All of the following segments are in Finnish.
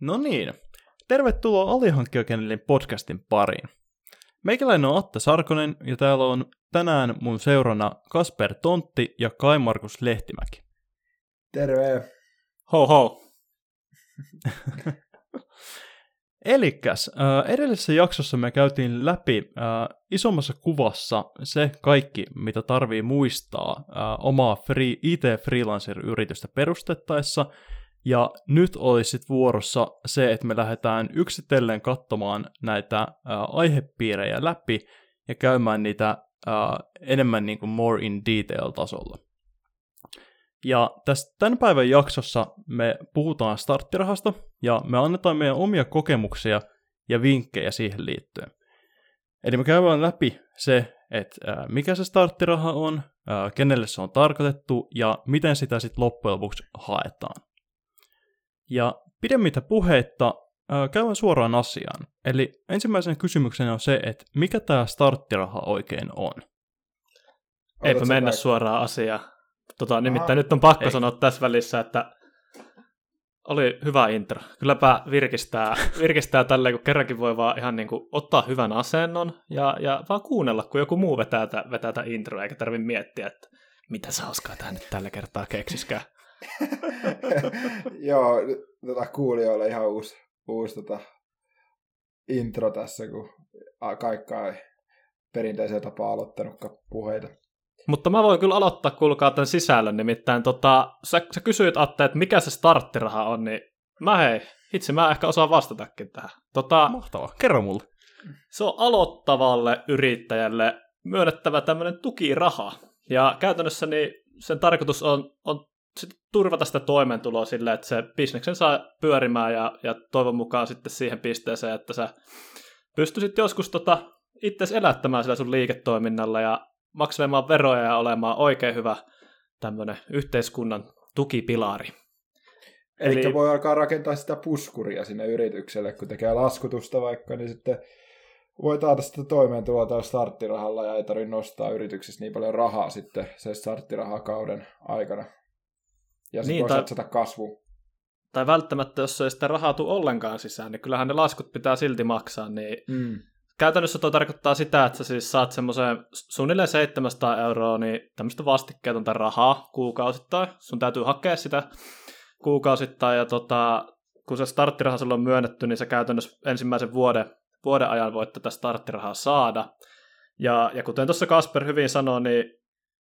No niin, tervetuloa Alihankkijakennelin podcastin pariin. Meikäläinen on Atte Sarkonen ja täällä on tänään mun seurana Kasper Tontti ja Kai Markus Lehtimäki. Terve. Ho ho. Elikäs, äh, edellisessä jaksossa me käytiin läpi äh, isommassa kuvassa se kaikki, mitä tarvii muistaa äh, omaa free, IT-freelancer-yritystä perustettaessa, ja nyt olisi sit vuorossa se, että me lähdetään yksitellen katsomaan näitä aihepiirejä läpi ja käymään niitä enemmän niin kuin more in detail tasolla. Ja tässä tämän päivän jaksossa me puhutaan starttirahasta ja me annetaan meidän omia kokemuksia ja vinkkejä siihen liittyen. Eli me käydään läpi se, että mikä se starttiraha on, kenelle se on tarkoitettu ja miten sitä sitten loppujen lopuksi haetaan. Ja pidemmittä puheitta käydään suoraan asiaan. Eli ensimmäisen kysymyksen on se, että mikä tämä starttiraha oikein on? Eipä mennä vaikka? suoraan asiaan. Tota, nimittäin nyt on pakko Ei. sanoa tässä välissä, että oli hyvä intro. Kylläpä virkistää, virkistää tälleen, kun kerrankin voi vaan ihan niin kuin ottaa hyvän asennon ja, ja vaan kuunnella, kun joku muu vetää, tä, vetää tätä introa, eikä tarvitse miettiä, että mitä sä hauskaa tähän nyt tällä kertaa keksiskään. Joo, tota kuulijoille ihan uusi, uusi tota, intro tässä, kun kaikka ei perinteiseen tapaan aloittanutkaan puheita. Mutta mä voin kyllä aloittaa, kuulkaa tämän sisällön, nimittäin tota, sä, sä kysyit Atte, että mikä se starttiraha on, niin mä hei, itse mä ehkä osaan vastatakin tähän. Tota, Mahtavaa, kerro mulle. Se on aloittavalle yrittäjälle myönnettävä tämmöinen tukiraha. Ja käytännössä niin sen tarkoitus on, on turvata sitä toimeentuloa sille, että se bisneksen saa pyörimään ja, ja toivon mukaan sitten siihen pisteeseen, että sä pystyisit joskus tota, itse elättämään sillä sun liiketoiminnalla ja makselemaan veroja ja olemaan oikein hyvä tämmöinen yhteiskunnan tukipilari. Eli, Eli voi alkaa rakentaa sitä puskuria sinne yritykselle, kun tekee laskutusta vaikka, niin sitten voi taata sitä toimeentuloa tällä starttirahalla ja ei tarvitse nostaa yrityksessä niin paljon rahaa sitten se starttirahakauden aikana. Ja sitten niin, voi tai... satsata kasvuun. Tai välttämättä, jos ei sitä rahaa tule ollenkaan sisään, niin kyllähän ne laskut pitää silti maksaa, niin mm käytännössä tuo tarkoittaa sitä, että sä siis saat semmoisen suunnilleen 700 euroa niin tämmöistä vastikkeetonta rahaa kuukausittain. Sun täytyy hakea sitä kuukausittain ja tota, kun se starttiraha sulla on myönnetty, niin sä käytännössä ensimmäisen vuoden, vuoden ajan voit tätä starttirahaa saada. Ja, ja kuten tuossa Kasper hyvin sanoi, niin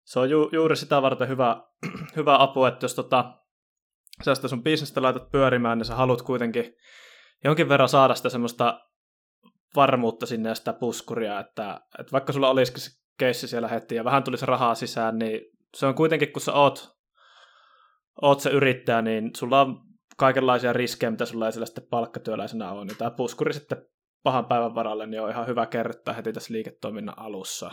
se on ju, juuri sitä varten hyvä, hyvä apu, että jos tota, sä sitä sun bisnestä laitat pyörimään, niin sä haluat kuitenkin jonkin verran saada sitä semmoista varmuutta sinne ja sitä puskuria, että, että vaikka sulla olisikin se keissi siellä heti ja vähän tulisi rahaa sisään, niin se on kuitenkin, kun sä oot, oot se yrittäjä, niin sulla on kaikenlaisia riskejä, mitä sulla ei sillä sitten palkkatyöläisenä on, niin tämä puskuri sitten pahan päivän varalle niin on ihan hyvä kerryttää heti tässä liiketoiminnan alussa.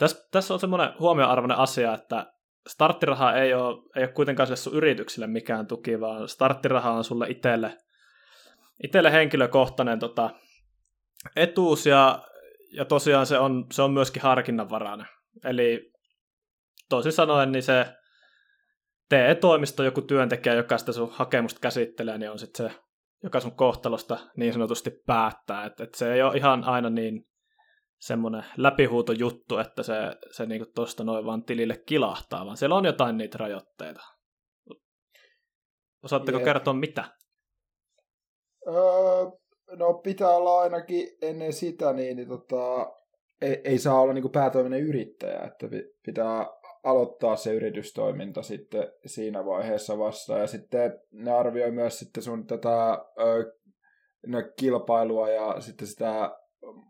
Tässä, tässä on semmoinen huomioarvoinen asia, että starttiraha ei ole, ei ole kuitenkaan sille sun yrityksille mikään tuki, vaan starttiraha on sulle itselle, itselle henkilökohtainen tota, etuus ja, ja tosiaan se on, se on myöskin harkinnanvarainen. Eli toisin sanoen niin se TE-toimisto, joku työntekijä, joka sitä sun hakemusta käsittelee, niin on sitten se, joka sun kohtalosta niin sanotusti päättää. Että et se ei ole ihan aina niin semmoinen läpihuuto juttu, että se, se niinku tuosta noin vaan tilille kilahtaa, vaan siellä on jotain niitä rajoitteita. Osaatteko yeah. kertoa mitä? Öö, No pitää olla ainakin ennen sitä, niin, niin tota, ei, ei saa olla niin päätoiminen yrittäjä, että pitää aloittaa se yritystoiminta sitten siinä vaiheessa vasta. Ja sitten ne arvioi myös sitten sun tätä ö, no, kilpailua ja sitten sitä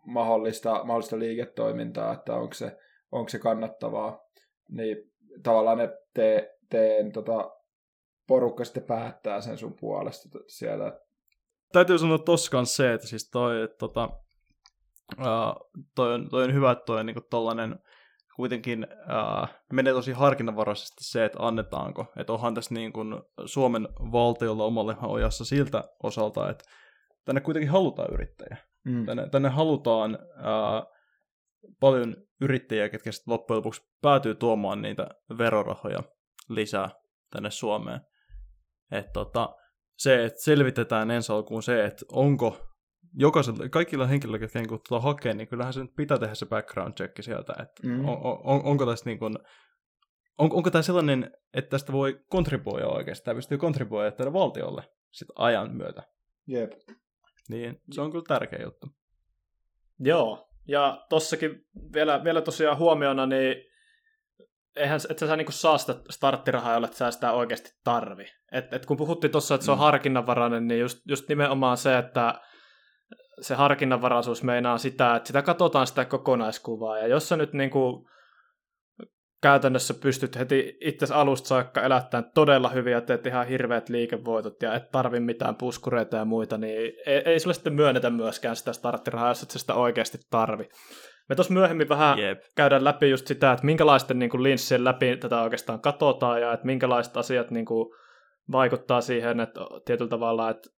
mahdollista, mahdollista liiketoimintaa, että onko se, onko se kannattavaa. Niin tavallaan ne te, teen, tota, porukka sitten päättää sen sun puolesta siellä, täytyy sanoa tossa se, että siis toi, että tota, uh, toi, on, toi on hyvä, että toi on niinku tollanen, kuitenkin uh, menee tosi harkinnanvaraisesti se, että annetaanko. Että onhan tässä niin kuin Suomen valtiolla omalle ojassa siltä osalta, että tänne kuitenkin halutaan yrittäjä. Mm. Tänne, tänne halutaan uh, paljon yrittäjiä, ketkä sitten loppujen lopuksi päätyy tuomaan niitä verorahoja lisää tänne Suomeen. Että tota, se, että selvitetään ensi alkuun se, että onko jokaisella, kaikilla henkilöillä, jotka niin tuota hakee, niin kyllähän se nyt pitää tehdä se background check sieltä, että mm. on, on, onko tästä niin kuin, on, onko tämä sellainen, että tästä voi kontribuoida oikeasti, tämä pystyy kontribuoida tälle valtiolle sit ajan myötä. Jep. Niin, se on kyllä tärkeä juttu. Joo, ja tossakin vielä, vielä tosiaan huomiona, niin eihän, et sä niinku saa sitä starttirahaa, jolle sä sitä oikeasti tarvi. Et, et kun puhuttiin tuossa, että se on mm. harkinnanvarainen, niin just, just nimenomaan se, että se harkinnanvaraisuus meinaa sitä, että sitä katsotaan sitä kokonaiskuvaa, ja jos sä nyt niinku käytännössä pystyt heti itse alusta saakka elättämään todella hyviä ja teet ihan hirveät liikevoitot ja et tarvi mitään puskureita ja muita, niin ei, ei sulle sitten myönnetä myöskään sitä starttirahaa, jos et sitä oikeasti tarvi. Me tuossa myöhemmin vähän Jep. käydään läpi just sitä, että minkälaisten niin kuin linssien läpi tätä oikeastaan katsotaan ja että minkälaiset asiat niin kuin, vaikuttaa siihen, että tietyllä tavalla, että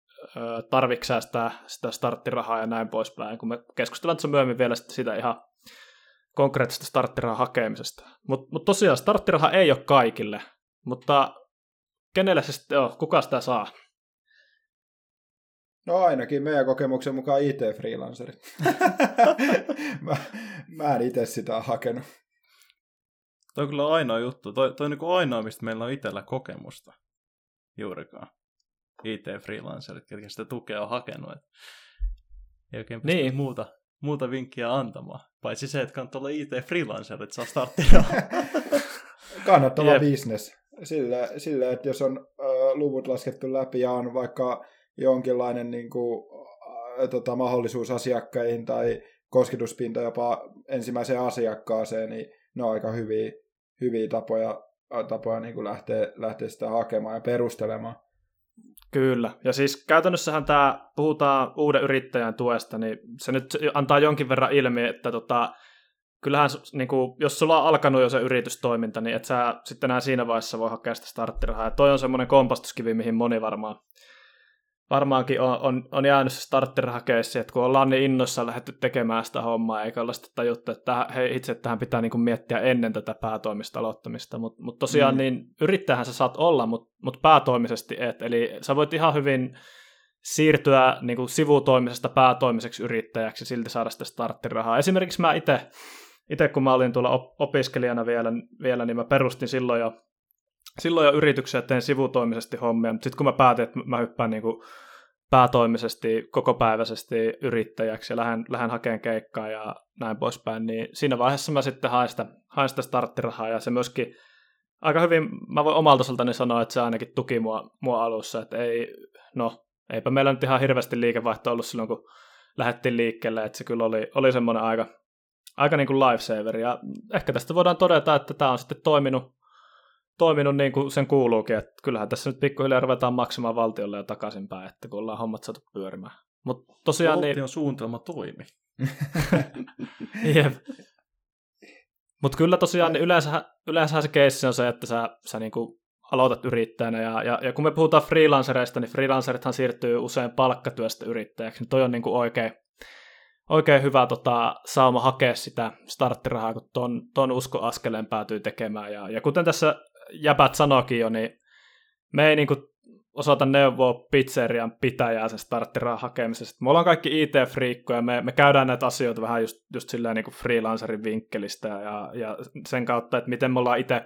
tarvitsee sitä, sitä starttirahaa ja näin poispäin, kun me keskustellaan tuossa myöhemmin vielä sitä ihan konkreettista starttirahan hakemisesta. Mutta mut tosiaan starttiraha ei ole kaikille, mutta kenelle se sitten on? Kuka sitä saa? No ainakin meidän kokemuksen mukaan IT-freelancerit. mä, mä en itse sitä hakenut. Toi on kyllä ainoa juttu. Toi, toi on niin ainoa, mistä meillä on itsellä kokemusta juurikaan. IT-freelancerit, ketkä sitä tukea on hakenut. Et ei oikein niin. muuta muuta vinkkiä antamaan. Paitsi se, että kannattaa olla IT-freelancer, että saa starttirahaa. Kannattava yep. business. Sillä, sillä, että jos on äh, luvut laskettu läpi ja on vaikka jonkinlainen niin kuin, äh, tota, mahdollisuus asiakkaihin tai kosketuspinta jopa ensimmäiseen asiakkaaseen, niin ne on aika hyviä, hyviä tapoja, tapoja niin kuin lähteä, lähteä sitä hakemaan ja perustelemaan. Kyllä, ja siis käytännössähän tämä, puhutaan uuden yrittäjän tuesta, niin se nyt antaa jonkin verran ilmi, että tota, kyllähän niin kuin, jos sulla on alkanut jo se yritystoiminta, niin et sä sitten enää siinä vaiheessa voi hakea sitä starttirahaa. Ja toi on semmoinen kompastuskivi, mihin moni varmaan varmaankin on, on, on jäänyt se starttirahakeissi, että kun ollaan niin innoissaan lähdetty tekemään sitä hommaa, eikä olla sitten tajuttu, että hei, itse tähän pitää niin kuin miettiä ennen tätä päätoimista aloittamista, mutta mut tosiaan mm. niin yrittäjähän sä saat olla, mutta mut päätoimisesti et, eli sä voit ihan hyvin siirtyä niin kuin sivutoimisesta päätoimiseksi yrittäjäksi ja silti saada sitä starttirahaa. Esimerkiksi mä itse, itse kun mä olin tuolla op- opiskelijana vielä, vielä, niin mä perustin silloin jo silloin jo yrityksiä tein sivutoimisesti hommia, mutta sitten kun mä päätin, että mä hyppään niin kuin päätoimisesti, kokopäiväisesti yrittäjäksi ja lähden, lähden hakemaan keikkaa ja näin poispäin, niin siinä vaiheessa mä sitten hain sitä, hain sitä starttirahaa ja se myöskin aika hyvin, mä voin omalta osaltani sanoa, että se ainakin tuki mua, mua alussa, että ei, no, eipä meillä nyt ihan hirveästi liikevaihto ollut silloin, kun lähdettiin liikkeelle, että se kyllä oli, oli semmoinen aika, aika niin kuin lifesaver, ja ehkä tästä voidaan todeta, että tämä on sitten toiminut, toiminut niin kuin sen kuuluukin, että kyllähän tässä nyt pikkuhiljaa ruvetaan maksamaan valtiolle ja takaisinpäin, että kun ollaan hommat saatu pyörimään. Mutta tosiaan Valtion niin... suunnitelma toimi. Jep. Mutta kyllä tosiaan niin yleensä, yleensähän se keissi on se, että sä, sä niin kuin aloitat yrittäjänä, ja, ja, ja kun me puhutaan freelancereista, niin freelancerithan siirtyy usein palkkatyöstä yrittäjäksi, niin toi on niin kuin oikein, oikein hyvä tota, sauma hakea sitä starttirahaa, kun ton, ton uskoaskeleen päätyy tekemään. Ja, ja kuten tässä jäbät sanoikin jo, niin me ei niinku osata neuvoa pizzerian pitäjää sen starttirahan hakemisesta. Me ollaan kaikki IT-friikkoja, me, me käydään näitä asioita vähän just, just silleen niin freelancerin vinkkelistä ja, ja sen kautta, että miten me ollaan itse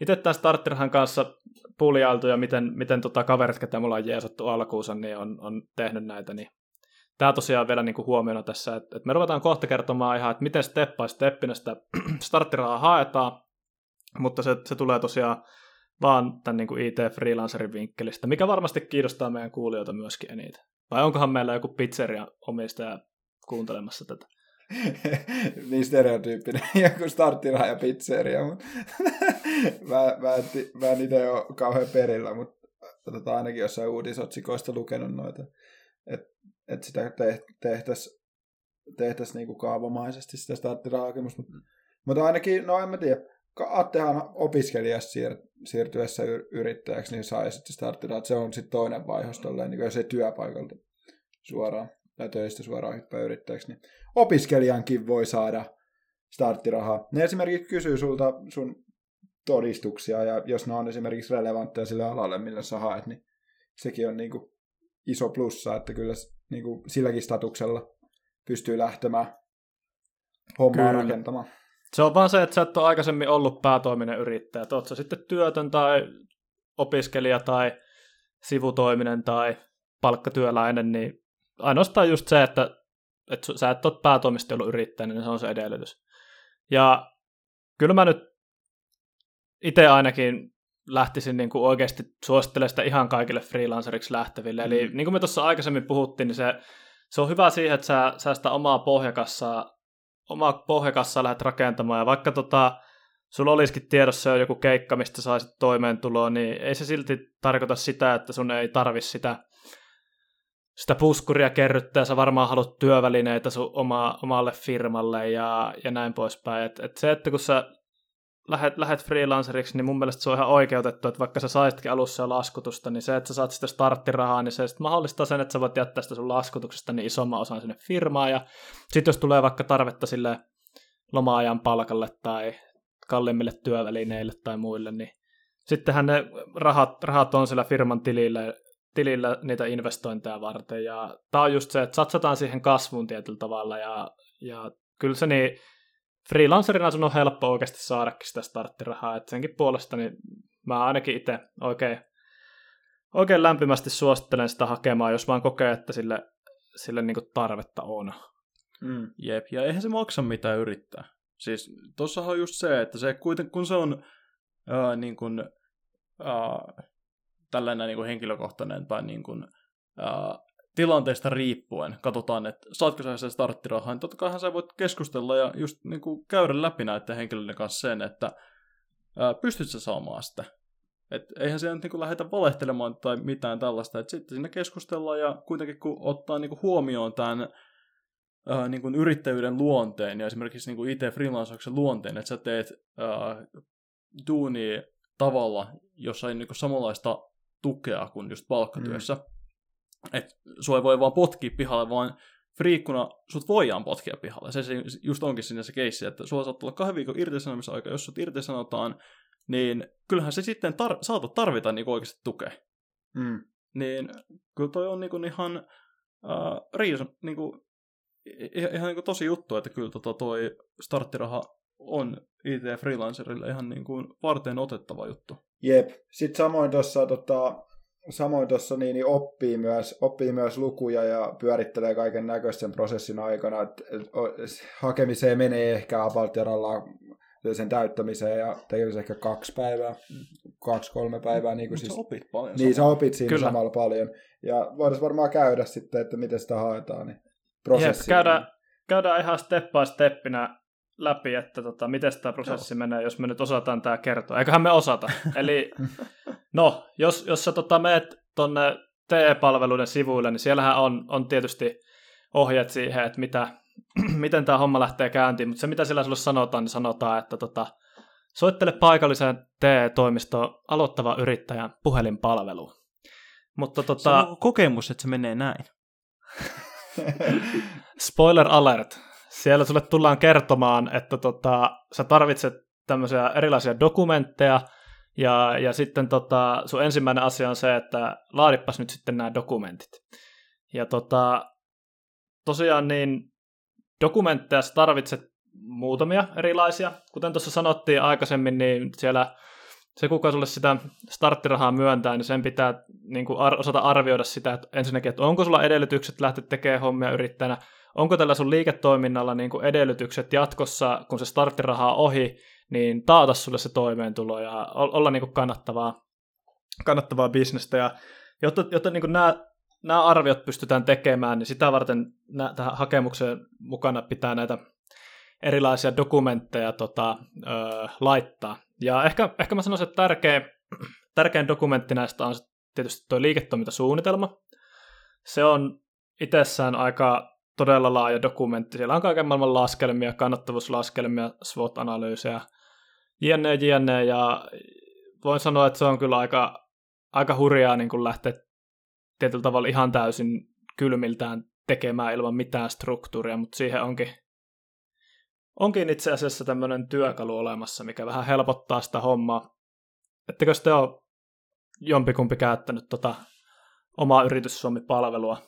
itse tämän starttirahan kanssa puljailtu ja miten, miten tota kaverit, ketä me ollaan jeesattu alkuunsa, niin on, on tehnyt näitä, niin tämä tosiaan vielä niin kuin huomiona tässä, että, että me ruvetaan kohta kertomaan ihan, että miten step by stepinä sitä starttirahaa haetaan, mutta se, se tulee tosiaan vaan tämän niin kuin IT-freelancerin vinkkelistä, mikä varmasti kiinnostaa meidän kuulijoita myöskin eniten. Vai onkohan meillä joku pizzeria omistaja kuuntelemassa tätä? niin stereotyyppinen joku starttiraha ja pizzeria, mutta mä, mä, en, mä en itse ole kauhean perillä, mutta tota, ainakin jossain uudisotsikoista lukenut noita, että et sitä tehtäisiin tehtäisi niinku kaavamaisesti sitä starttirahakemusta, mutta, mutta ainakin, no en mä tiedä, Attehan opiskelijasta siir- siirtyessä yrittäjäksi, niin sai sitten starttirahat. Se on sitten toinen vaihe, tolleen, niin se työpaikalta suoraan tai töistä suoraan hyppää yrittäjäksi, niin opiskelijankin voi saada starttirahaa. Ne esimerkiksi kysyy sulta sun todistuksia, ja jos ne on esimerkiksi relevantteja sille alalle, millä sä haet, niin sekin on niin kuin iso plussa, että kyllä niin kuin silläkin statuksella pystyy lähtemään hommaa kyllä. rakentamaan. Se on vaan se, että sä et ole aikaisemmin ollut päätoiminen yrittäjä. Oot sä sitten työtön tai opiskelija tai sivutoiminen tai palkkatyöläinen, niin ainoastaan just se, että, että sä et ole päätoimisesti ollut yrittäjä, niin se on se edellytys. Ja kyllä mä nyt itse ainakin lähtisin niin kuin oikeasti suosittelemaan sitä ihan kaikille freelanceriksi lähteville. Mm. Eli niin kuin me tuossa aikaisemmin puhuttiin, niin se, se on hyvä siihen, että sä, sä sitä omaa pohjakassaa, omaa pohjakassaa lähdet rakentamaan. Ja vaikka tota, sulla olisikin tiedossa jo joku keikka, mistä saisit toimeentuloa, niin ei se silti tarkoita sitä, että sun ei tarvi sitä, sitä puskuria kerryttää. Sä varmaan haluat työvälineitä sun oma, omalle firmalle ja, ja näin poispäin. Et, et se, että kun sä lähet, lähet freelanceriksi, niin mun mielestä se on ihan oikeutettu, että vaikka sä saisitkin alussa jo laskutusta, niin se, että sä saat sitä starttirahaa, niin se sitten mahdollistaa sen, että sä voit jättää sitä sun laskutuksesta niin isomman osan sinne firmaan, ja sitten jos tulee vaikka tarvetta sille loma-ajan palkalle tai kalliimmille työvälineille tai muille, niin sittenhän ne rahat, rahat on sillä firman tilillä, tilillä niitä investointeja varten, ja tämä on just se, että satsataan siihen kasvuun tietyllä tavalla, ja, ja kyllä se niin, freelancerina sun on helppo oikeasti saadakin sitä starttirahaa, että senkin puolesta niin mä ainakin itse oikein, oikein lämpimästi suosittelen sitä hakemaan, jos vaan kokee, että sille, sille niin tarvetta on. Mm. Jep, ja eihän se maksa mitään yrittää. Siis tossahan on just se, että se kuiten, kun se on ää, niin kuin, ää, tällainen niin kuin henkilökohtainen tai niin kuin, ää, tilanteesta riippuen. Katsotaan, että saatko sä sen starttirahaa, niin totta kai sä voit keskustella ja just niin kuin käydä läpi näiden henkilöiden kanssa sen, että ää, pystyt sä saamaan sitä. Et eihän se niin lähdetä valehtelemaan tai mitään tällaista, että sitten siinä keskustellaan ja kuitenkin kun ottaa niin kuin huomioon tämän ää, niin kuin yrittäjyyden luonteen ja esimerkiksi niin kuin IT-freelanceuksen luonteen, että sä teet ää, duunia tavalla, jossa ei niin kuin samanlaista tukea kuin just palkkatyössä, mm että sua ei voi vaan potkia pihalle, vaan friikkuna sut voidaan potkia pihalle. Se, se just onkin sinne se keissi, että sulla saattaa olla kahden viikon irtisanomisaika, jos sut irtisanotaan, niin kyllähän se sitten tar- saatat tarvita niin oikeasti tukea. Mm. Niin kyllä toi on niin ihan äh, reason, niin kuin, ihan, ihan niin kuin tosi juttu, että kyllä tota toi starttiraha on IT-freelancerille ihan niin kuin varten otettava juttu. Jep. Sitten samoin tuossa tota, samoin tuossa niin, niin oppii, myös, oppii myös lukuja ja pyörittelee kaiken näköisen prosessin aikana. Et, et, hakemiseen menee ehkä apaltiaralla sen täyttämiseen ja tekee ehkä kaksi päivää, kaksi-kolme päivää. Niin kuin siis, sä opit paljon. Niin, sä opit siinä Kyllä. samalla paljon. Ja voitaisiin varmaan käydä sitten, että miten sitä haetaan. Niin prosessi. Jep, käydään, käydään ihan step by steppinä läpi, että tota, miten tämä prosessi Joo. menee, jos me nyt osataan tämä kertoa. Eiköhän me osata. Eli no, jos, jos sä tota, meet tuonne TE-palveluiden sivuille, niin siellähän on, on tietysti ohjeet siihen, että mitä, miten tämä homma lähtee käyntiin, mutta se mitä siellä sulle sanotaan, niin sanotaan, että tota, soittele paikalliseen TE-toimistoon aloittava yrittäjän puhelinpalvelu. Mutta tota, se on kokemus, että se menee näin. Spoiler alert siellä sulle tullaan kertomaan, että tota, sä tarvitset tämmöisiä erilaisia dokumentteja, ja, ja sitten tota, sun ensimmäinen asia on se, että laadipas nyt sitten nämä dokumentit. Ja tota, tosiaan niin dokumentteja sä tarvitset muutamia erilaisia. Kuten tuossa sanottiin aikaisemmin, niin siellä se, kuka sulle sitä starttirahaa myöntää, niin sen pitää niin kuin ar- osata arvioida sitä, että ensinnäkin, että onko sulla edellytykset lähteä tekemään hommia yrittäjänä, onko tällä sun liiketoiminnalla niin kuin edellytykset jatkossa, kun se starttiraha on ohi, niin taata sulle se toimeentulo ja olla niin kuin kannattavaa, kannattavaa bisnestä. Ja jotta, jotta niin kuin nämä, nämä arviot pystytään tekemään, niin sitä varten nää, tähän hakemukseen mukana pitää näitä erilaisia dokumentteja tota, ö, laittaa. Ja ehkä, ehkä mä sanoisin, että tärkeä, tärkein dokumentti näistä on tietysti tuo liiketoimintasuunnitelma. Se on itsessään aika todella laaja dokumentti. Siellä on kaiken maailman laskelmia, kannattavuuslaskelmia, SWOT-analyysejä, jne, jne. Ja voin sanoa, että se on kyllä aika, aika hurjaa niin kuin lähteä tietyllä tavalla ihan täysin kylmiltään tekemään ilman mitään struktuuria, mutta siihen onkin, onkin itse asiassa tämmöinen työkalu olemassa, mikä vähän helpottaa sitä hommaa. Ettekö te ole jompikumpi käyttänyt tota omaa yritys Suomi-palvelua.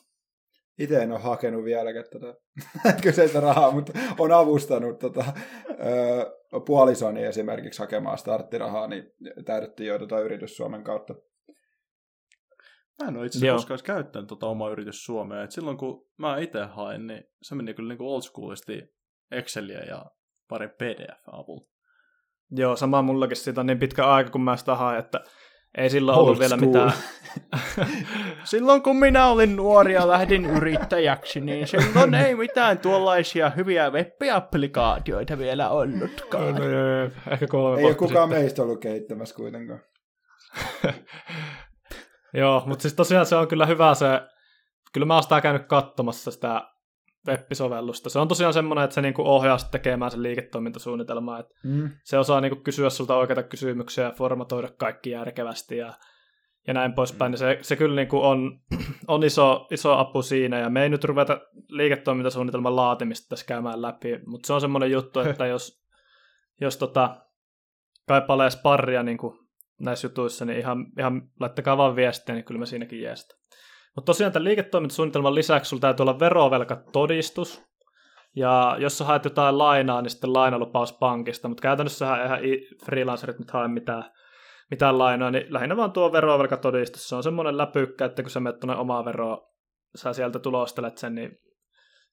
Itse en ole hakenut vieläkään tätä kyseistä rahaa, mutta on avustanut tota, ö, puolisoni esimerkiksi hakemaan starttirahaa, niin täydettiin jo tota yritys Suomen kautta. Mä en ole itse asiassa koskaan käyttänyt tota omaa yritys Suomea. Et silloin kun mä itse hain, niin se meni kyllä niin old schoolisti Exceliä ja pari PDF-avulla. Joo, sama mullakin siitä on niin pitkä aika, kun mä sitä hain, että ei silloin Old ollut vielä mitään. silloin kun minä olin nuori ja lähdin yrittäjäksi, niin silloin ei mitään tuollaisia hyviä web-applikaatioita vielä ollutkaan. No, no, ehkä kolme ei ole kukaan sitten. meistä ollut kehittämässä kuitenkaan. Joo, mutta siis tosiaan se on kyllä hyvä se, kyllä mä oon sitä käynyt katsomassa sitä web-sovellusta. Se on tosiaan semmoinen, että se niinku ohjaa tekemään sen liiketoimintasuunnitelmaa. Että mm. Se osaa niinku kysyä sulta oikeita kysymyksiä ja formatoida kaikki järkevästi ja, ja näin poispäin. Mm. Se, se kyllä niinku on, on iso, iso apu siinä. Ja me ei nyt ruveta liiketoimintasuunnitelman laatimista tässä käymään läpi, mutta se on semmoinen juttu, että jos, jos tota, kaipailee sparria niinku näissä jutuissa, niin ihan, ihan laittakaa vaan viestiä, niin kyllä me siinäkin jeestä. Mutta tosiaan tämän liiketoimintasuunnitelman lisäksi sulla täytyy olla verovelkatodistus, ja jos sä haet jotain lainaa, niin sitten lainalupaus pankista, mutta käytännössä eihän freelancerit nyt hae mitään, mitään lainaa, niin lähinnä vaan tuo verovelkatodistus. Se on semmoinen läpykkä, että kun sä menet tuonne omaa veroa, sä sieltä tulostelet sen, niin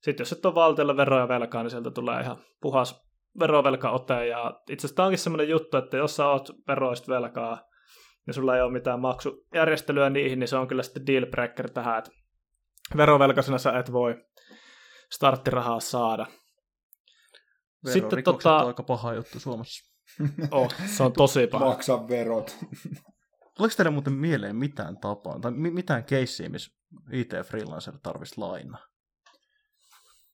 sitten jos et ole valtiolle veroja velkaa, niin sieltä tulee ihan puhas verovelkaote. Ja itse asiassa tämä onkin semmoinen juttu, että jos sä oot veroista velkaa, ja sulla ei ole mitään maksujärjestelyä niihin, niin se on kyllä sitten dealbreaker tähän, että verovelkaisena sä et voi starttirahaa saada. Sitten tota... on aika paha juttu Suomessa. Oh, se on tosi paha. Maksa verot. Oliko teille muuten mieleen mitään tapaa, tai mitään keissiä, missä IT-freelancer tarvitsisi lainaa?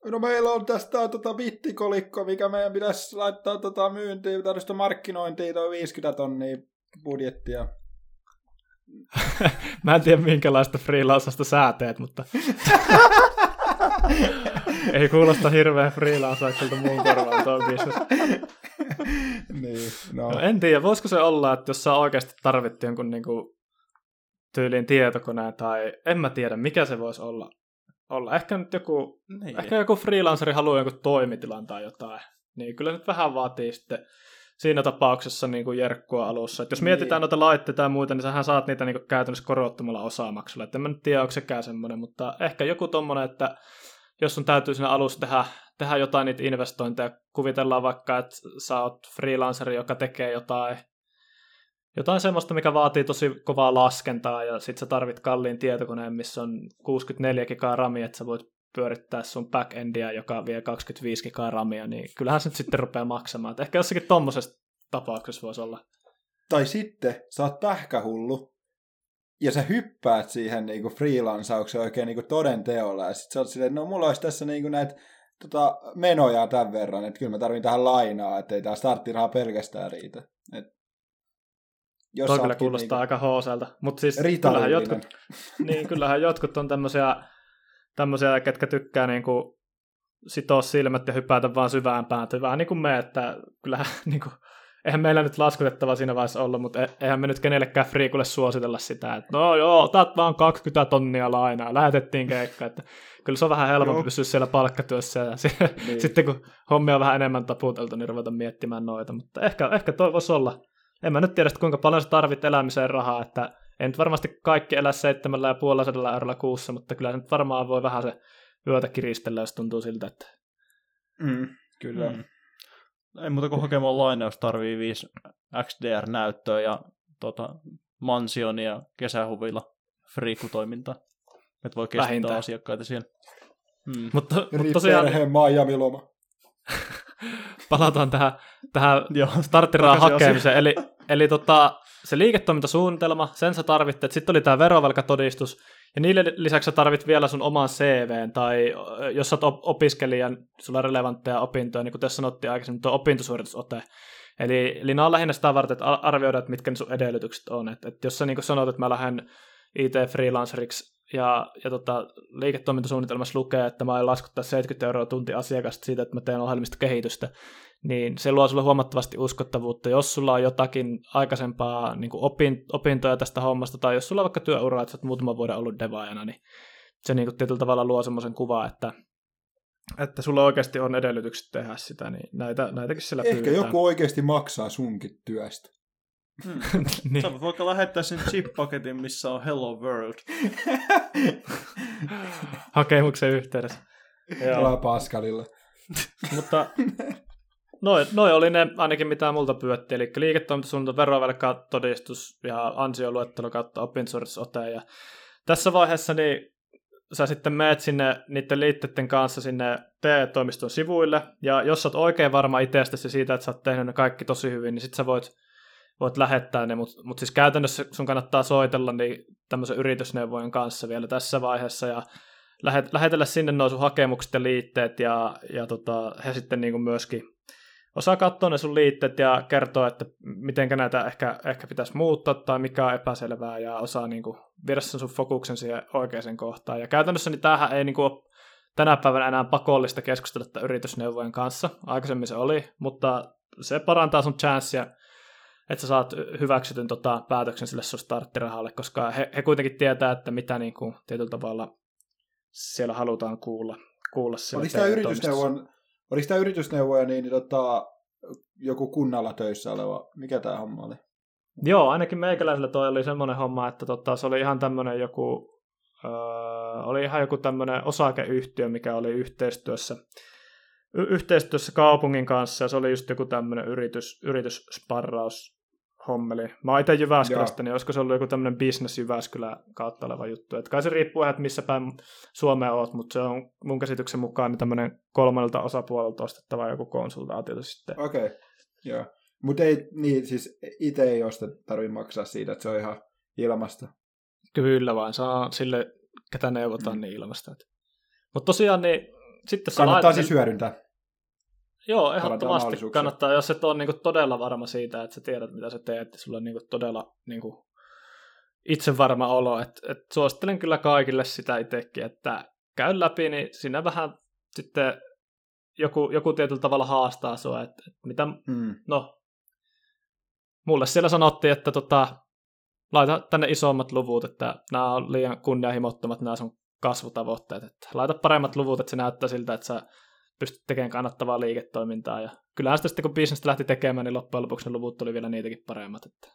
No meillä on tästä tota bittikolikko, mikä meidän pitäisi laittaa tota myyntiin, tällaista markkinointiin, tuo 50 tonnia budjettia. Mä en tiedä minkälaista freelancesta sä teet, mutta ei kuulosta hirveän freelanceilta muun korvaan tuo business. niin, no. no. en tiedä, voisiko se olla, että jos sä oikeasti tarvittiin jonkun niinku tyyliin tietokoneen tai en mä tiedä, mikä se voisi olla. olla. Ehkä nyt joku, niin. ehkä joku freelanceri haluaa jonkun toimitilan tai jotain. Niin kyllä nyt vähän vaatii sitten siinä tapauksessa niin kuin jerkkua alussa. Et jos niin. mietitään noita laitteita ja muita, niin sähän saat niitä niin kuin käytännössä korottamalla osamaksulla. Et en mä nyt tiedä, onko sekään semmoinen, mutta ehkä joku tommonen, että jos sun täytyy siinä alussa tehdä, tehdä jotain niitä investointeja, kuvitellaan vaikka, että sä oot freelanceri, joka tekee jotain, jotain semmoista, mikä vaatii tosi kovaa laskentaa, ja sit sä tarvit kalliin tietokoneen, missä on 64 gigaa ramia, että sä voit pyörittää sun backendia, joka vie 25 gigaa ramia, niin kyllähän se nyt sitten rupeaa maksamaan. Et ehkä jossakin tommosessa tapauksessa voisi olla. Tai sitten sä oot pähkähullu, ja sä hyppäät siihen niinku freelancaukseen oikein niinku toden teolla, ja sit sä oot silleen, no mulla olisi tässä niinku näitä tota, menoja tämän verran, että kyllä mä tarvin tähän lainaa, että ei tää starttiraha pelkästään riitä. Et jos Toi kyllä kuulostaa niinku aika hooselta. Mutta siis kyllähän jotkut, niin, kyllähän jotkut on tämmöisiä tämmöisiä, ketkä tykkää niin kuin sitoa silmät ja hypätä vaan syvään päätyyn. Vähän niin kuin me, että kyllähän niin kuin, eihän meillä nyt laskutettava siinä vaiheessa ollut, mutta e- eihän me nyt kenellekään friikulle suositella sitä, että no joo, otat vaan 20 tonnia lainaa, lähetettiin keikka, että kyllä se on vähän helpompi pysyä siellä palkkatyössä ja niin. sitten kun hommia on vähän enemmän taputeltu, niin ruveta miettimään noita, mutta ehkä, ehkä toi voisi olla. En mä nyt tiedä, kuinka paljon sä tarvit elämiseen rahaa, että en nyt varmasti kaikki elä seitsemällä ja puolella eurolla kuussa, mutta kyllä nyt varmaan voi vähän se yötä kiristellä, jos tuntuu siltä, että... Mm, kyllä. Mm. Ei muuta kuin hakemaan lainaus tarvii 5 XDR-näyttöä ja tota, mansionia ja kesähuvilla friikutoimintaa. Että voi kestää Vähintään. asiakkaita siellä. Mm. Mutta, mutta tosiaan... Miami-loma. Palataan tähän, tähän starttirahan hakemiseen. Eli, eli tota, se liiketoimintasuunnitelma, sen sä tarvitset, sitten oli tämä verovelkatodistus, ja niille lisäksi sä tarvit vielä sun oman CVn, tai jos sä oot opiskelijan, sulla on relevantteja opintoja, niin kuin tässä sanottiin aikaisemmin, tuo opintosuoritusote. Eli, eli nämä on lähinnä sitä varten, että arvioida, että mitkä ne sun edellytykset on. Että, että jos sä niin sanot, että mä lähden IT-freelanceriksi ja, ja tota, liiketoimintasuunnitelmassa lukee, että mä aion laskuttaa 70 euroa tunti asiakasta siitä, että mä teen ohjelmistokehitystä, niin se luo sulle huomattavasti uskottavuutta, jos sulla on jotakin aikaisempaa niin opin, opintoja tästä hommasta, tai jos sulla on vaikka työura, että sä oot muutaman vuoden ollut devaajana, niin se niin kuin tietyllä tavalla luo semmoisen kuvan, että, että sulla oikeasti on edellytykset tehdä sitä, niin näitä, näitäkin siellä Ehkä pyydetään. joku oikeasti maksaa sunkin työstä. Hmm. niin. Sä voit vaikka lähettää sen chip-paketin, missä on Hello World. hakemuksen yhteydessä. Joo. Pascalilla. Mutta noin noi oli ne ainakin mitä multa pyötti, eli liiketoimintasuunnitelma, verovelka, todistus ja ansioluettelo kautta opinsuoritusote. Ja tässä vaiheessa niin sä sitten meet sinne niiden liitteiden kanssa sinne TE-toimiston sivuille, ja jos sä oot oikein varma itsestäsi siitä, että sä oot tehnyt ne kaikki tosi hyvin, niin sit sä voit, voit lähettää ne, mutta mut siis käytännössä sun kannattaa soitella niin tämmöisen yritysneuvojen kanssa vielä tässä vaiheessa, ja lähet, lähetellä sinne nuo sun hakemukset ja liitteet, ja, ja tota, he sitten niin kuin myöskin osaa katsoa ne sun liitteet ja kertoa, että miten näitä ehkä, ehkä pitäisi muuttaa tai mikä on epäselvää ja osaa niin kuin, viedä sen sun fokuksen siihen oikeaan kohtaan. Ja käytännössä niin tämähän ei niin kuin, ole tänä päivänä enää pakollista keskustella yritysneuvojen kanssa. Aikaisemmin se oli, mutta se parantaa sun chanssia, että sä saat hyväksytyn tota, päätöksen sille sun starttirahalle, koska he, he kuitenkin tietää, että mitä niin kuin, tietyllä tavalla siellä halutaan kuulla. kuulla Oliko tämä yritysneuvon Oliko tämä yritysneuvoja niin, niin tota, joku kunnalla töissä oleva? Mikä tämä homma oli? Joo, ainakin meikäläisellä toi oli semmoinen homma, että tota, se oli ihan tämmöinen joku, öö, oli ihan joku tämmöinen osakeyhtiö, mikä oli yhteistyössä, y- yhteistyössä kaupungin kanssa, ja se oli just joku tämmöinen yritys, yrityssparraus hommeli. Mä oon itse Jyväskylästä, niin olisiko se ollut joku tämmöinen business Jyväskylä kautta oleva juttu. Et kai se riippuu että missä päin Suomea oot, mutta se on mun käsityksen mukaan niin tämmöinen kolmelta osapuolelta ostettava joku konsultaatio sitten. Okei, okay. joo. Mutta ei, niin siis itse ei osta tarvi maksaa siitä, että se on ihan ilmasta. Kyllä vaan, saa sille, ketä neuvotaan, mm. niin ilmasta. Mutta tosiaan, niin sitten Kannattaa siis hyödyntää. Joo, ehdottomasti kannattaa, jos et ole niin kuin, todella varma siitä, että sä tiedät, mitä sä teet, ja sulla on niin kuin, todella niin kuin, itsevarma olo. Et, et suosittelen kyllä kaikille sitä itsekin, että käy läpi, niin siinä vähän sitten joku, joku tietyllä tavalla haastaa sua, että, että mitä, mm. no, mulle siellä sanottiin, että tota, laita tänne isommat luvut, että nämä on liian kunnianhimottomat nämä sun kasvutavoitteet, että laita paremmat luvut, että se näyttää siltä, että sä pystyt tekemään kannattavaa liiketoimintaa. Ja kyllähän sitä sitten, kun bisnestä lähti tekemään, niin loppujen lopuksi ne luvut tuli vielä niitäkin paremmat. Että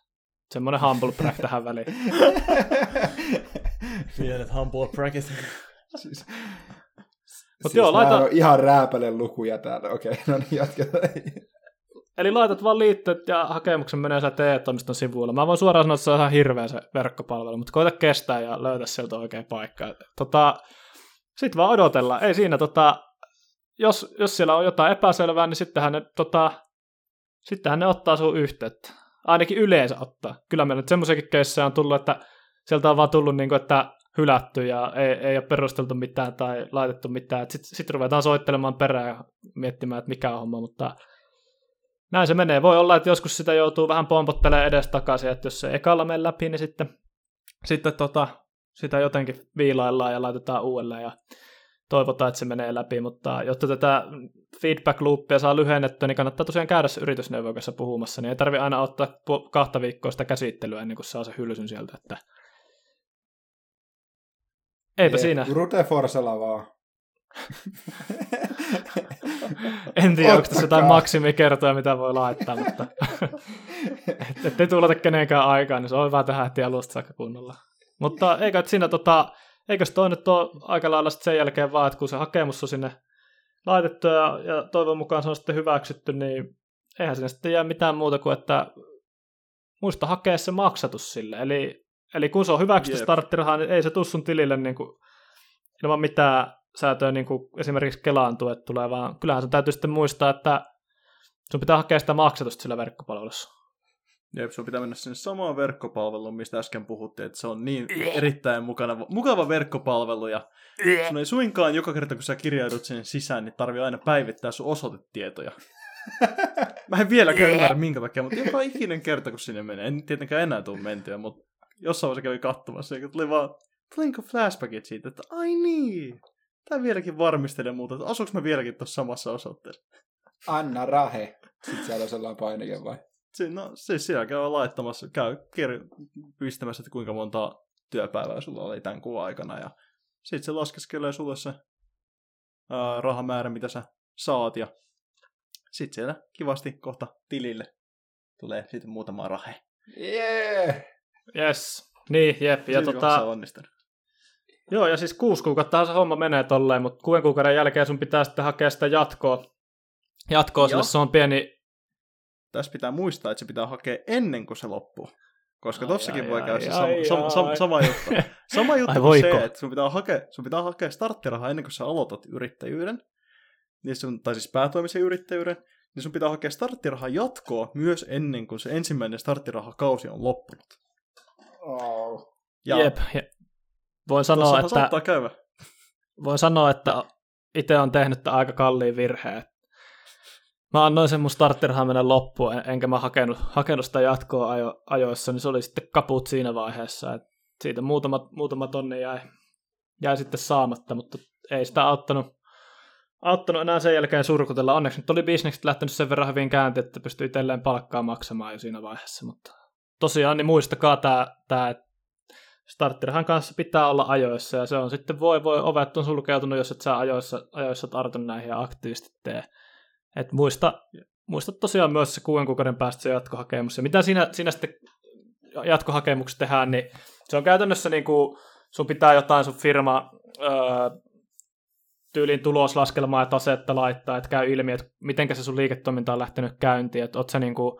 semmoinen humble brag tähän väliin. Pienet humble bragit. siis, Mut siis joo, laita... on ihan rääpäle lukuja täällä. Okei, okay, no niin, jatketaan. Eli laitat vaan liitteet ja hakemuksen menee sä TE-toimiston sivuilla. Mä voin suoraan sanoa, että se on ihan hirveä se verkkopalvelu, mutta koita kestää ja löytä sieltä oikea paikka. Tota, Sitten vaan odotellaan. Ei siinä, tota, jos, jos siellä on jotain epäselvää, niin sittenhän ne, tota, sittenhän ne ottaa sun yhteyttä. Ainakin yleensä ottaa. Kyllä meillä nyt semmoisiakin keissejä on tullut, että sieltä on vaan tullut, niin kuin, että hylätty ja ei, ei ole perusteltu mitään tai laitettu mitään. Sitten sit ruvetaan soittelemaan perään ja miettimään, että mikä on homma, mutta näin se menee. Voi olla, että joskus sitä joutuu vähän pompottelemaan edes takaisin, että jos se ekalla menee läpi, niin sitten, sitten tota, sitä jotenkin viilaillaan ja laitetaan uudelleen ja toivotaan, että se menee läpi, mutta jotta tätä feedback loopia saa lyhennettyä, niin kannattaa tosiaan käydä se yritysneuvon kanssa puhumassa, niin ei tarvi aina ottaa kahta viikkoa sitä käsittelyä ennen kuin saa se hylsyn sieltä, että eipä Jee, siinä. Rute Forsella vaan. en tiedä, onko tässä jotain maksimikertoja, mitä voi laittaa, mutta ettei tuuleta kenenkään aikaa, niin se on hyvä tehdä heti alusta saakka kunnolla. Mutta eikö siinä tota, eikö se toi nyt ole aika lailla sen jälkeen vaan, että kun se hakemus on sinne laitettu ja, ja toivon mukaan se on sitten hyväksytty, niin eihän sinne sitten jää mitään muuta kuin, että muista hakea se maksatus sille. Eli, eli kun se on hyväksytty starttirahaa, niin ei se tuu sun tilille niin kuin, ilman mitään säätöä niin kuin esimerkiksi Kelaan tuet tulee, vaan kyllähän sun täytyy sitten muistaa, että sun pitää hakea sitä maksatusta sillä verkkopalvelussa. Jep, sun pitää mennä sinne samaan verkkopalveluun, mistä äsken puhuttiin, että se on niin erittäin mukana, mukava verkkopalvelu, ja sun ei suinkaan joka kerta, kun sä kirjaudut sen sisään, niin tarvii aina päivittää sun osoitetietoja. Mä en vieläkään ymmärrä minkä takia, mutta joka ikinen kerta, kun sinne menee, en tietenkään enää tule mentyä, mutta jossain vaiheessa kävi katsomassa, ja tuli vaan tulinko flashbackit siitä, että ai niin, tämä vieläkin varmistelee muuta, että asuinko mä vieläkin tuossa samassa osoitteessa. Anna rahe. Sitten siellä on sellainen painike vai? Se, no siis siellä käy laittamassa, käy kir- pistämässä, että kuinka monta työpäivää sulla oli tämän kuun aikana. Ja sitten se laskeskelee sulle se ää, rahamäärä, mitä sä saat. Ja sitten siellä kivasti kohta tilille tulee sitten muutama rahe. Jee! Yes. Niin, jep. Ja tota, onnistunut. joo, ja siis kuusi kuukautta se homma menee tolleen, mutta kuuden kuukauden jälkeen sun pitää sitten hakea sitä jatkoa. Jatkoa sille, se on pieni... Tässä pitää muistaa, että se pitää hakea ennen kuin se loppuu. Koska Ai, tossakin ai, voi ai, käydä se sama, sama, sama, sama juttu. Sama juttu Ai kuin se, että sun pitää, hakea, sun pitää hakea starttirahaa ennen kuin sä aloitat yrittäjyyden, niin sun, tai siis päätoimisen yrittäjyyden, niin sun pitää hakea starttirahaa jatkoa myös ennen kuin se ensimmäinen starttirahakausi on loppunut. Oh. Ja Jep. Ja voin sanoa, että, käydä. voin sanoa, että itse on tehnyt tämän aika kalliin virheen. Mä annoin sen mun starttirahan mennä loppuun, en- enkä mä hakenut, hakenut sitä jatkoa ajo, ajoissa, niin se oli sitten kaput siinä vaiheessa. Et siitä muutama, muutama tonni jäi, jäi sitten saamatta, mutta ei sitä auttanut, auttanut enää sen jälkeen surkutella. Onneksi nyt oli bisnekset lähtenyt sen verran hyvin kääntiin, että pystyi itselleen palkkaa maksamaan jo siinä vaiheessa. Mutta tosiaan niin muistakaa tämä, tämä että starttirahan kanssa pitää olla ajoissa, ja se on sitten voi voi, ovet on sulkeutunut, jos et sä ajoissa, ajoissa tartu näihin ja aktiivisesti tee. Et muista, muista tosiaan myös se kuuden kuukauden päästä se jatkohakemus. Ja mitä siinä, siinä sitten jatkohakemuksessa tehdään, niin se on käytännössä niin kuin, sun pitää jotain sun firma öö, tyyliin tuloslaskelmaa ja tasetta laittaa, että käy ilmi, että miten se sun liiketoiminta on lähtenyt käyntiin, että oot sä, niin kuin,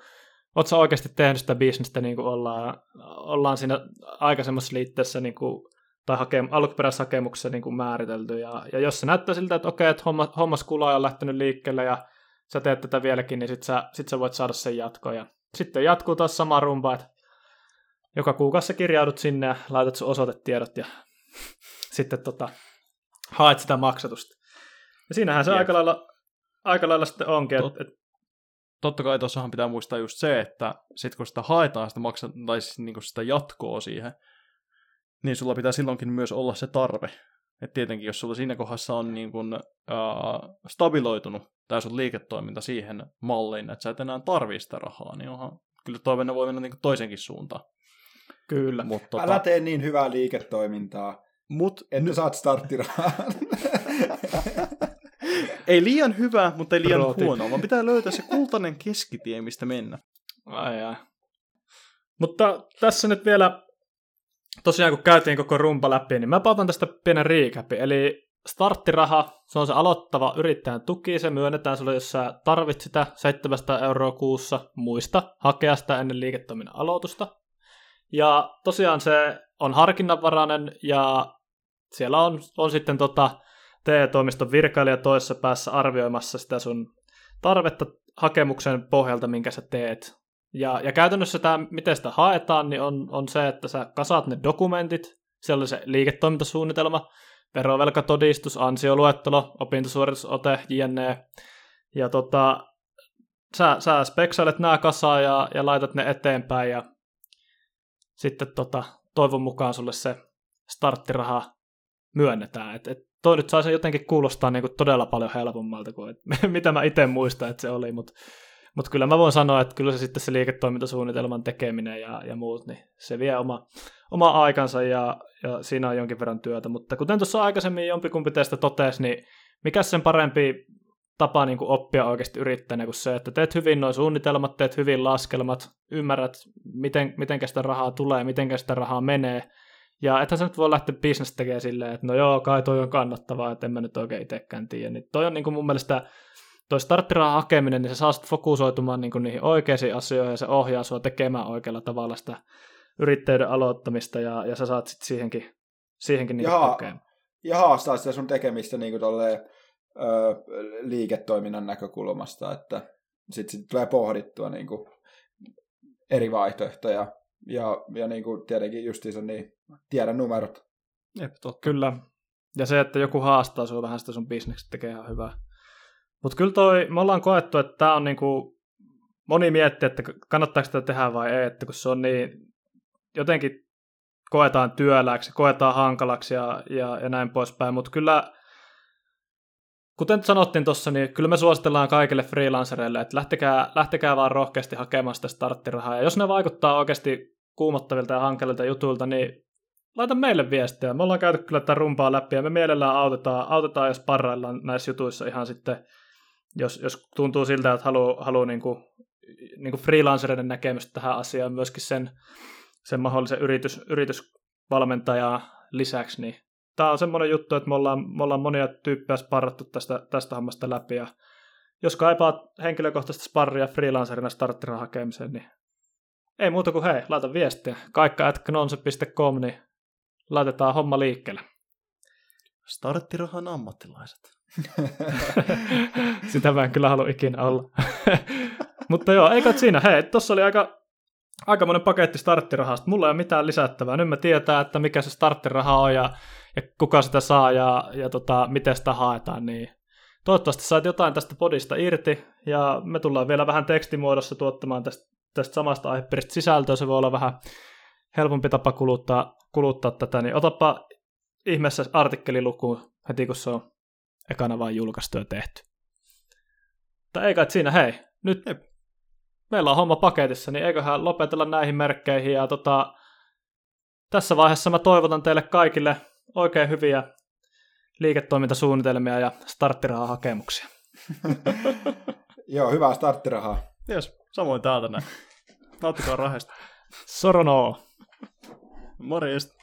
oot sä oikeasti tehnyt sitä bisnestä niin kuin ollaan, ollaan siinä aikaisemmassa liitteessä niin kuin, tai hakem, alkuperäisessä hakemuksessa niin kuin määritelty. Ja, ja jos se näyttää siltä, että okei, että homma, hommas kulaa on lähtenyt liikkeelle ja sä teet tätä vieläkin, niin sit sä, sit sä voit saada sen jatkoon. Ja sitten jatkuu taas sama rumba, että joka kuukausi kirjaudut sinne ja laitat sun osoitetiedot ja sitten tota, haet sitä maksatusta. Ja siinähän se Jep. aika lailla, aika lailla sitten onkin, Tot- että et, Totta kai tuossahan pitää muistaa just se, että sit kun sitä haetaan sitä, maksa, tai siis niin sitä jatkoa siihen, niin sulla pitää silloinkin myös olla se tarve. Et tietenkin, jos sulla siinä kohdassa on niin kun, ää, stabiloitunut tämä sun liiketoiminta siihen malliin, että sä et enää tarvii sitä rahaa, niin onhan kyllä toiveena voi mennä niin kuin toisenkin suuntaan. kyllä. Mut, Tota... tota, Älä tee niin hyvää liiketoimintaa, mut että saat starttirahaa. ei liian hyvä, mutta ei liian Pro tip. huono, vaan pitää löytää se kultainen keskitie, mistä mennä. Ai ai. Mutta tässä nyt vielä, tosiaan kun käytiin koko rumpa läpi, niin mä pautan tästä pienen recapin. Eli starttiraha, se on se aloittava yrittäjän tuki, se myönnetään sulle, jos sä tarvit sitä 700 euroa kuussa, muista hakea sitä ennen liiketoiminnan aloitusta. Ja tosiaan se on harkinnanvarainen ja siellä on, on sitten tota TE-toimiston virkailija toisessa päässä arvioimassa sitä sun tarvetta hakemuksen pohjalta, minkä sä teet. Ja, ja käytännössä tämä, miten sitä haetaan, niin on, on se, että sä kasaat ne dokumentit, siellä on se liiketoimintasuunnitelma, verovelkatodistus, ansioluettelo, opintosuoritusote, jne. Ja tota, sä, sä speksailet nämä kasaan ja, ja laitat ne eteenpäin ja sitten tota, toivon mukaan sulle se starttiraha myönnetään. Et, et toi nyt saa sen jotenkin kuulostaa niinku todella paljon helpommalta kuin et, mitä mä itse muistan, että se oli, mutta mut kyllä mä voin sanoa, että kyllä se sitten se liiketoimintasuunnitelman tekeminen ja, ja muut, niin se vie oma, oma aikansa ja, ja siinä on jonkin verran työtä, mutta kuten tuossa aikaisemmin jompikumpi teistä totesi, niin mikä sen parempi tapa niin kuin oppia oikeasti yrittäjänä kuin se, että teet hyvin nuo suunnitelmat, teet hyvin laskelmat, ymmärrät, miten, miten sitä rahaa tulee, miten sitä rahaa menee, ja ethän sä nyt voi lähteä bisnes tekemään silleen, että no joo, kai toi on kannattavaa, että en mä nyt oikein itsekään tiedä. Niin toi on niin kuin mun mielestä, toi starttirahan hakeminen, niin se saa sit fokusoitumaan niin kuin niihin oikeisiin asioihin ja se ohjaa sua tekemään oikealla tavalla sitä yrittäjyyden aloittamista ja, ja sä saat sitten siihenkin, siihenkin niin Jaha. kokea. ja haastaa sitä sun tekemistä niin kuin tolleen, ö, liiketoiminnan näkökulmasta, että sitten sit tulee pohdittua niin kuin eri vaihtoehtoja ja, ja niin kuin tietenkin justiinsa niin tiedä numerot. Jep, totta. Kyllä. Ja se, että joku haastaa sua vähän sitä sun bisnekset tekee ihan hyvää. Mutta kyllä toi, me ollaan koettu, että tämä on niinku, moni miettii, että kannattaako sitä tehdä vai ei, että kun se on niin, jotenkin koetaan työläksi, koetaan hankalaksi ja, ja, ja näin poispäin, mutta kyllä kuten sanottiin tuossa, niin kyllä me suositellaan kaikille freelancereille, että lähtekää, lähtekää vaan rohkeasti hakemaan sitä starttirahaa. Ja jos ne vaikuttaa oikeasti kuumottavilta ja hankalilta jutuilta, niin laita meille viestiä. Me ollaan käyty kyllä tätä rumpaa läpi ja me mielellään autetaan, autetaan ja sparraillaan näissä jutuissa ihan sitten, jos, jos tuntuu siltä, että haluaa haluu niinku, niinku freelancereiden näkemystä tähän asiaan, myöskin sen, sen mahdollisen yritys, yritysvalmentajan lisäksi, niin tämä on semmoinen juttu, että me ollaan, me ollaan monia tyyppejä sparrattu tästä, tästä hommasta läpi, ja jos kaipaat henkilökohtaista sparria freelancerina starttirahan hakemiseen, niin ei muuta kuin hei, laita viestiä. Kaikka at niin laitetaan homma liikkeelle. Starttirahan ammattilaiset. Sitä mä en kyllä halua ikinä olla. Mutta joo, eikä siinä. Hei, tuossa oli aika, aika monen paketti starttirahasta. Mulla ei ole mitään lisättävää. Nyt me tietää, että mikä se starttiraha on ja, ja kuka sitä saa ja, ja tota, miten sitä haetaan. Niin toivottavasti sait jotain tästä podista irti ja me tullaan vielä vähän tekstimuodossa tuottamaan tästä, tästä samasta aihepiiristä sisältöä. Se voi olla vähän helpompi tapa kuluttaa, kuluttaa tätä, niin otapa ihmeessä artikkelilukuun heti, kun se on ekana vaan julkaistu ja tehty. Tai eikä, että siinä hei, nyt Jep. meillä on homma paketissa, niin eiköhän lopetella näihin merkkeihin. Ja tota, tässä vaiheessa mä toivotan teille kaikille oikein hyviä liiketoimintasuunnitelmia ja starttirahahakemuksia. Joo, hyvää starttirahaa. Jes, samoin täältä näin. Nauttikaa rahasta. Sorono. Morjesta.